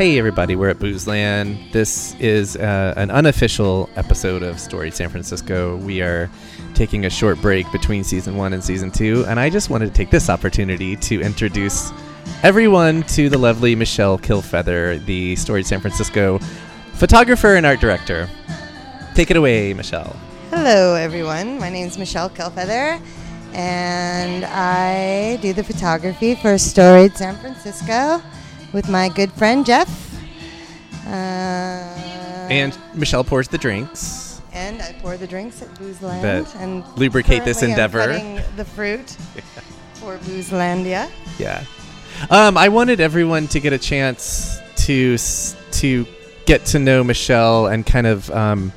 Hey, everybody, we're at Boozeland. This is uh, an unofficial episode of Storied San Francisco. We are taking a short break between season one and season two, and I just wanted to take this opportunity to introduce everyone to the lovely Michelle Kilfeather, the Storied San Francisco photographer and art director. Take it away, Michelle. Hello, everyone. My name is Michelle Kilfeather, and I do the photography for Storied San Francisco with my good friend Jeff. Uh, And Michelle pours the drinks. and I pour the drinks at Boozeland That and lubricate this endeavor. the fruit for Boozlandia. Yeah. Um, I wanted everyone to get a chance to to get to know Michelle and kind of um,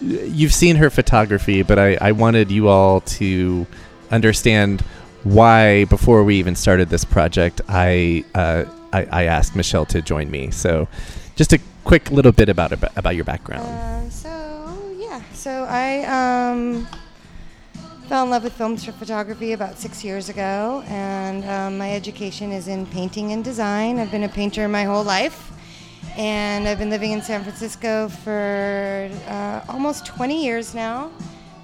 you've seen her photography, but I, I wanted you all to understand why before we even started this project, I uh, I, I asked Michelle to join me. So, just a quick little bit about about your background. Um, so yeah, so I um, fell in love with film ph- photography about six years ago, and um, my education is in painting and design. I've been a painter my whole life, and I've been living in San Francisco for uh, almost 20 years now.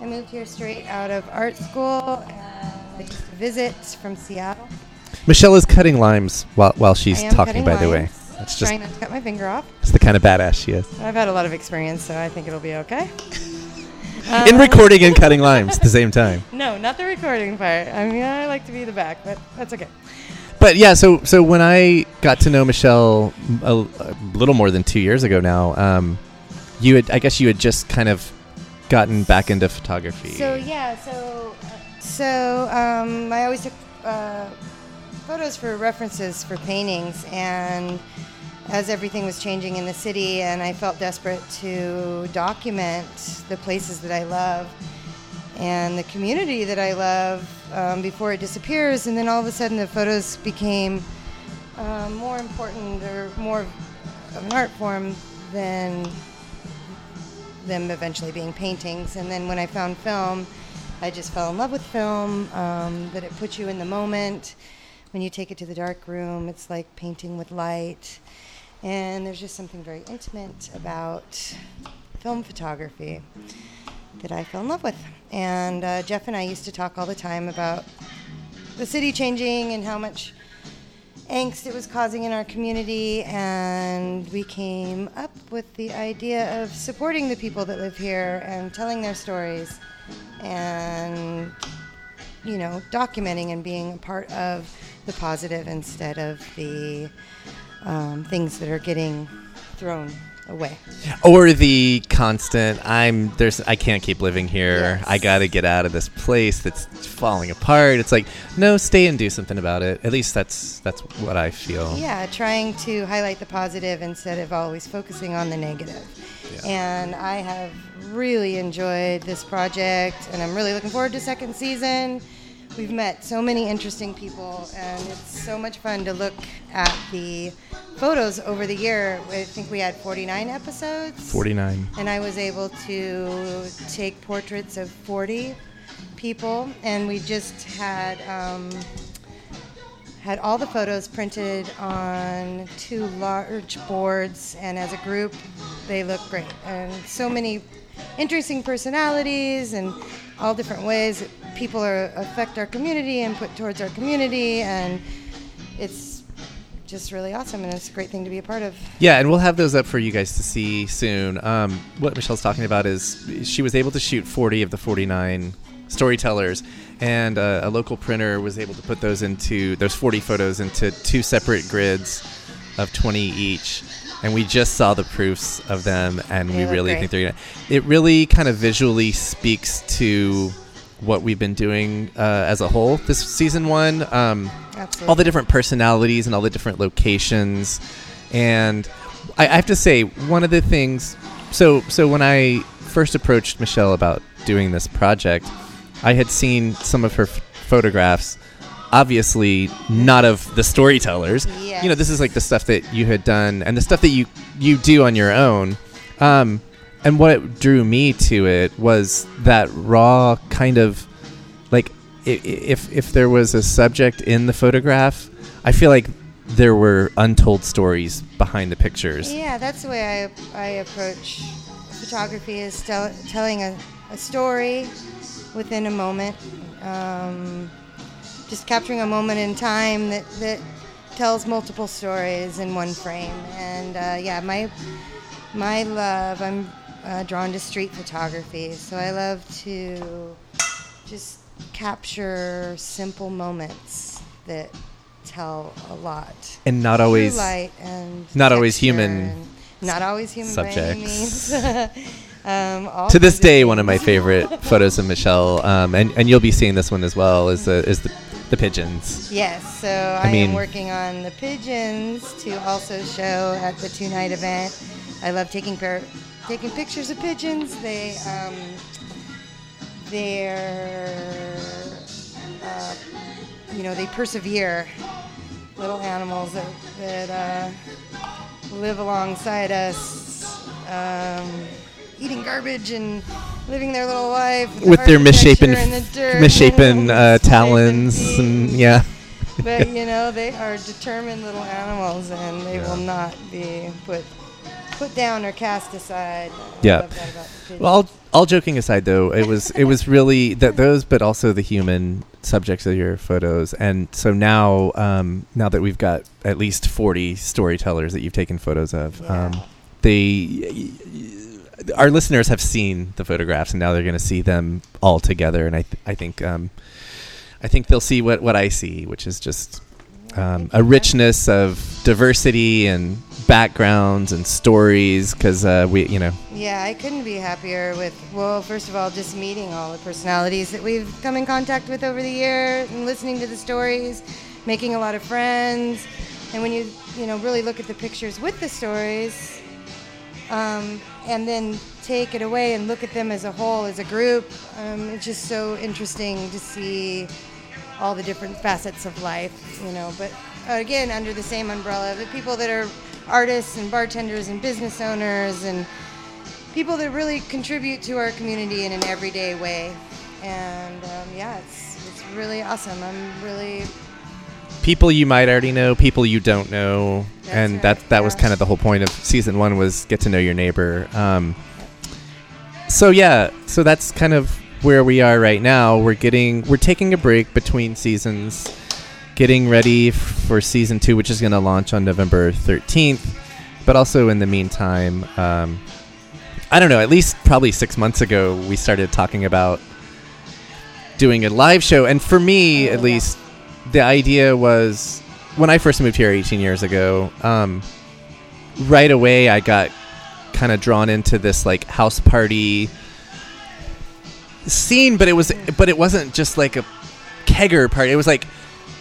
I moved here straight out of art school, and I used to visit from Seattle. Michelle is cutting limes while while she's talking. By the way, that's just trying not to cut my finger off. it's the kind of badass she is. I've had a lot of experience, so I think it'll be okay. In Um, recording and cutting limes at the same time. No, not the recording part. I mean, I like to be the back, but that's okay. But yeah, so so when I got to know Michelle a, a little more than two years ago now, um, you had I guess you had just kind of gotten back into photography. So yeah, so uh, so um, I always took uh, photos for references for paintings, and as everything was changing in the city, and I felt desperate to document the places that I love and the community that I love um, before it disappears, and then all of a sudden the photos became um, more important or more of an art form than them eventually being paintings. And then when I found film, I just fell in love with film. Um, that it puts you in the moment. When you take it to the dark room, it's like painting with light. And there's just something very intimate about film photography that I fell in love with. And uh, Jeff and I used to talk all the time about the city changing and how much angst it was causing in our community, and we came up with the idea of supporting the people that live here and telling their stories and, you know, documenting and being a part of the positive instead of the um, things that are getting thrown away. or the constant I'm there's I can't keep living here. Yes. I got to get out of this place that's falling apart. It's like no, stay and do something about it. At least that's that's what I feel. Yeah, trying to highlight the positive instead of always focusing on the negative. And I have really enjoyed this project, and I'm really looking forward to second season. We've met so many interesting people, and it's so much fun to look at the photos over the year. I think we had 49 episodes. 49. And I was able to take portraits of 40 people, and we just had um, had all the photos printed on two large boards, and as a group, they look great. And so many interesting personalities and all different ways people are, affect our community and put towards our community, and it's just really awesome, and it's a great thing to be a part of. Yeah, and we'll have those up for you guys to see soon. Um, what Michelle's talking about is she was able to shoot 40 of the 49 storytellers, and uh, a local printer was able to put those into those 40 photos into two separate grids of 20 each. And we just saw the proofs of them, and They we really great. think they're gonna. It really kind of visually speaks to what we've been doing uh, as a whole this season one. Um, all the different personalities and all the different locations. And I, I have to say one of the things so so when i first approached michelle about doing this project i had seen some of her f- photographs obviously not of the storytellers. You know this is like the stuff that you had done and the stuff that you you do on your own. Um, and what drew me to it was that raw kind of like if if there was a subject in the photograph, I feel like there were untold stories behind the pictures. Yeah, that's the way I, I approach photography is tell, telling a, a story within a moment. Um, just capturing a moment in time that, that tells multiple stories in one frame. And uh, yeah, my my love, I'm uh, drawn to street photography, so I love to just capture simple moments that tell a lot. And not always light and not always human not always human subjects. um, all to this day, one of my favorite photos of Michelle, um, and and you'll be seeing this one as well, is the is the, the pigeons. Yes, so I, mean- am working on the pigeons to also show at the two night event. I love taking par- taking pictures of pigeons. They um, they're uh, you know they persevere. Little animals that that uh, live alongside us, um, eating garbage and living their little life the With their misshapen, the misshapen uh, talons, and yeah. but you know they are determined little animals and they will not be put put down or cast aside I Yeah. love that about the pigeons. Well, all, all joking aside, though, it was it was really that those, but also the human subjects of your photos, and so now um, now that we've got at least forty storytellers that you've taken photos of, Yeah. um, they our listeners have seen the photographs, and now they're going to see them all together, and I th- I think um, I think they'll see what what I see, which is just um, a richness of diversity and backgrounds and stories because uh, we you know yeah i couldn't be happier with well first of all just meeting all the personalities that we've come in contact with over the year and listening to the stories making a lot of friends and when you you know really look at the pictures with the stories um, and then take it away and look at them as a whole, as a group. Um, it's just so interesting to see all the different facets of life, you know. But again, under the same umbrella, the people that are artists and bartenders and business owners and people that really contribute to our community in an everyday way. And um, yeah, it's it's really awesome. I'm really people you might already know, people you don't know, That's and right, that that was kind of the whole point of season one was get to know your neighbor. Um, so yeah, so that's kind of where we are right now. We're getting we're taking a break between seasons, getting ready for season two, which is going to launch on November thirteenth. But also in the meantime, um, I don't know. At least probably six months ago, we started talking about doing a live show, and for me, at least, the idea was when I first moved here 18 years ago. Um, right away, I got kind of drawn into this like house party scene, but it was but it wasn't just like a kegger party. It was like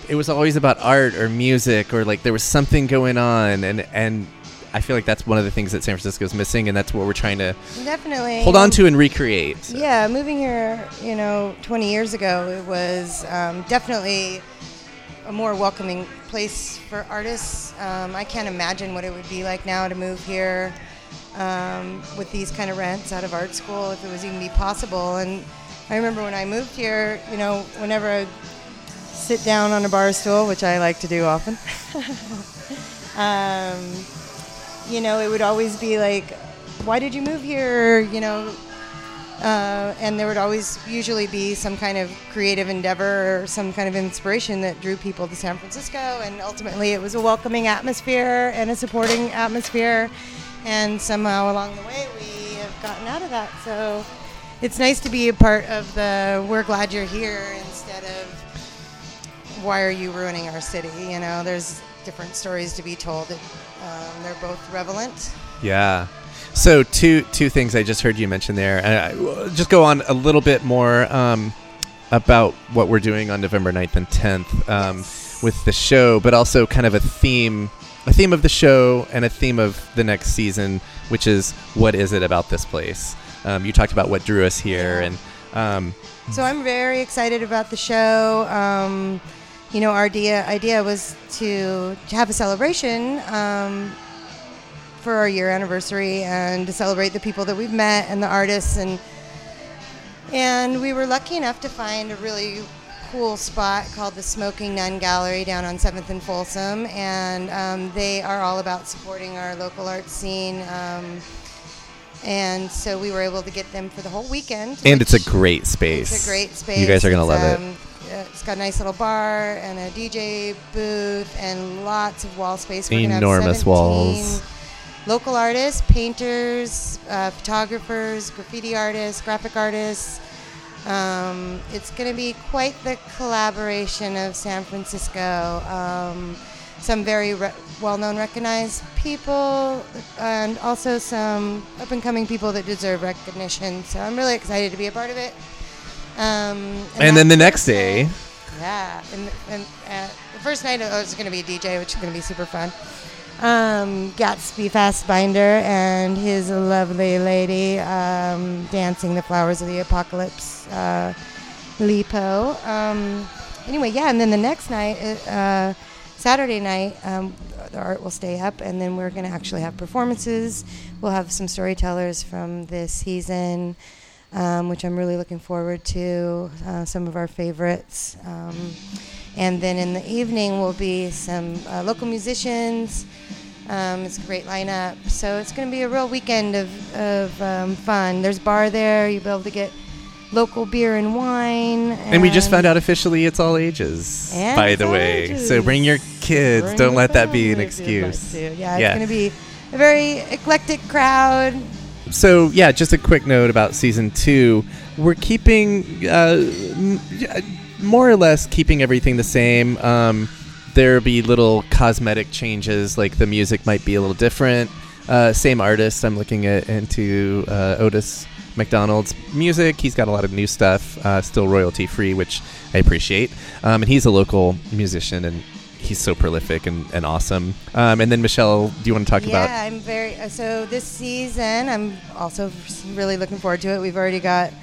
it was always about art or music or like there was something going on, and and I feel like that's one of the things that San Francisco is missing, and that's what we're trying to definitely hold on to and recreate. So- Yeah, moving here, you know, 20 years ago, it was um, definitely a more welcoming place for artists. Um, I can't imagine what it would be like now to move here um, with these kind of rents out of art school, if it was even be possible. And I remember when I moved here, you know, whenever I sit down on a bar stool, which I like to do often. um, you know, it would always be like, why did you move here? You know, uh, and there would always usually be some kind of creative endeavor or some kind of inspiration that drew people to San Francisco. And ultimately, it was a welcoming atmosphere and a supporting atmosphere. And somehow along the way, we have gotten out of that. So it's nice to be a part of the we're glad you're here instead of why are you ruining our city? You know, there's different stories to be told. Um, they're both relevant. Yeah. So two two things I just heard you mention there. I, well, just go on a little bit more um, about what we're doing on November 9th and 10th um, Yes. with the show, but also kind of a theme, a theme of the show and a theme of the next season, which is what is it about this place? Um, you talked about what drew us here, Yeah. and um, So I'm very excited about the show. Um, you know, our idea idea was to, to have a celebration um, for our year anniversary and to celebrate the people that we've met and the artists and and we were lucky enough to find a really cool spot called the Smoking Nun Gallery down on 7th and Folsom, and um, they are all about supporting our local art scene. Um, and so we were able to get them for the whole weekend. And it's a great space. It's a great space. You guys are gonna love it. um, uh, It's got a nice little bar and a DJ booth and lots of wall space. We're Enormous walls. Local artists, painters, uh, photographers, graffiti artists, graphic artists. Um, it's going to be quite the collaboration of San Francisco. Um, some very re- well-known, recognized people, and also some up-and-coming people that deserve recognition. So I'm really excited to be a part of it. Um, And then the next day, yeah, and, and uh, the first night oh, it's going to be a DJ, which is going to be super fun. Um, Gatsby Fastbinder and his lovely lady um, dancing the flowers of the apocalypse, uh, Lipo. Um, anyway, yeah, and then the next night, uh, Saturday night, um, the art will stay up, and then we're going to actually have performances. We'll have some storytellers from this season um, which I'm really looking forward to. Uh, some of our favorites. Um, and then in the evening will be some uh, local musicians. Um, it's a great lineup. So it's going to be a real weekend of, of um, fun. There's bar there. You'll be able to get local beer and wine. and we just found out officially it's all ages, And by the way. ages. So bring your kids. Bring Don't your let that be an family if you'd like excuse. Yeah, Yeah. it's going to be a very eclectic crowd. So yeah, just a quick note about season two. We're keeping uh, more or less keeping everything the same. Um, there'll be little cosmetic changes, like the music might be a little different. Uh, same artist. I'm looking at into uh, Otis McDonald's music. He's got a lot of new stuff, uh, still royalty free, which I appreciate. Um, and he's a local musician and. He's so prolific and, and awesome. Um, and then Michelle, do you want to talk yeah, about Yeah, I'm very uh, so this season. I'm also really looking forward to it. We've already got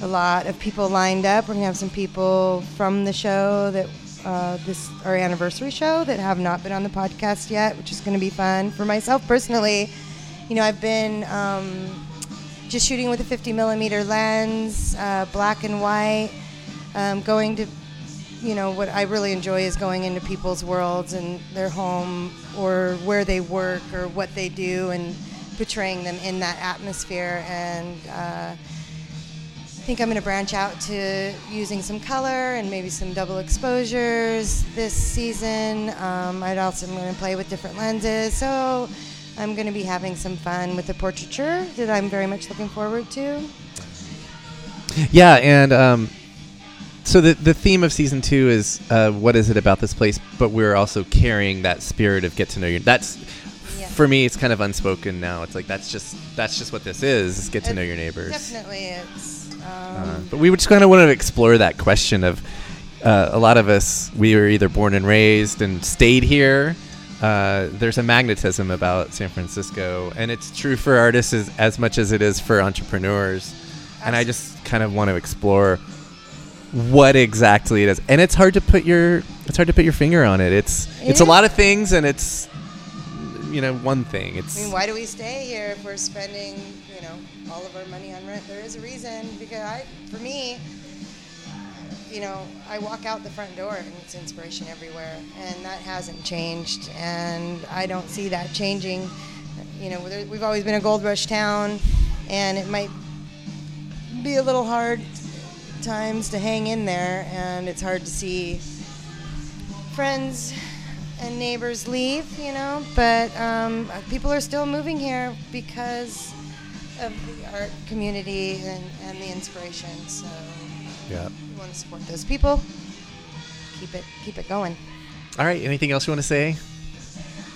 a lot of people lined up. We're gonna have some people from the show that uh, this our anniversary show that have not been on the podcast yet, which is gonna be fun for myself personally. You know, I've been um, just shooting with a 50 millimeter lens, uh, black and white, um, going to you know what I really enjoy is going into people's worlds and their home or where they work or what they do and portraying them in that atmosphere and uh, I think I'm going to branch out to using some color and maybe some double exposures this season. Um, I'd also I'm going to play with different lenses, so I'm going to be having some fun with the portraiture that I'm very much looking forward to. Yeah, and um, so the the theme of season two is uh, what is it about this place? But we're also carrying that spirit of get to know your. That's Yeah. for me. It's kind of unspoken now. It's like that's just that's just what this is. Is get to It- know your neighbors. Definitely, it's. Um, Uh, but we just kind of want to explore that question of uh, a lot of us. We were either born and raised and stayed here. Uh, there's a magnetism about San Francisco, and it's true for artists as, as much as it is for entrepreneurs. And I just kind of want to explore what exactly it is, and it's hard to put your it's hard to put your finger on it. It's It it's a lot of things, and it's you know one thing. It's I mean, why do we stay here if we're spending, you know, all of our money on rent? There is a reason because I, for me, you know, I walk out the front door and it's inspiration everywhere, and that hasn't changed, and I don't see that changing. You know, we've always been a gold rush town, and it might be a little hard times to hang in there, and it's hard to see friends and neighbors leave, you know, but um, people are still moving here because of the art community and, and the inspiration. So yeah. we want to support those people. Keep it, keep it going. All right. Anything else you want to say?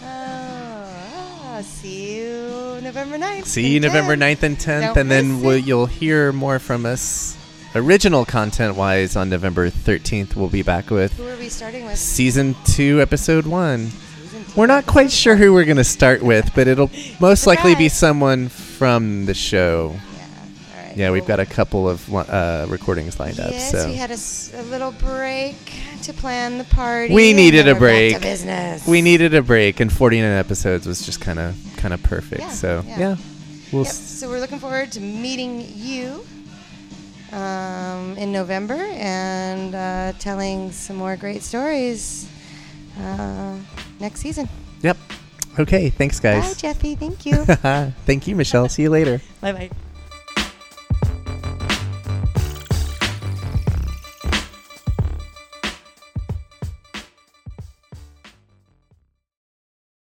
Oh, ah, see you November 9th. See you and November 10th. 9th and 10th, Don't and then we'll, you'll hear more from us. Original content wise on November 13th, we'll be back with Who are we starting with? season 2, episode 1. Two, We're not quite sure who we're going to start with, but it'll most likely be Surprise. someone from the show. Yeah. All right. Yeah, we've got a couple of li- uh, recordings lined up. Yes, So we had a, s- a little break to plan the party. We and needed then a we're back break. to business. we needed a break, and 49 episodes was just kind of kind of perfect. Yeah, so yeah. yeah, we'll Yep, s- so we're looking forward to meeting you um, in in November and uh, telling some more great stories uh, next season. Yep. Okay. Thanks, guys. Bye, guys. Jeffy. Thank you. Thank you, Michelle. See you later. bye bye.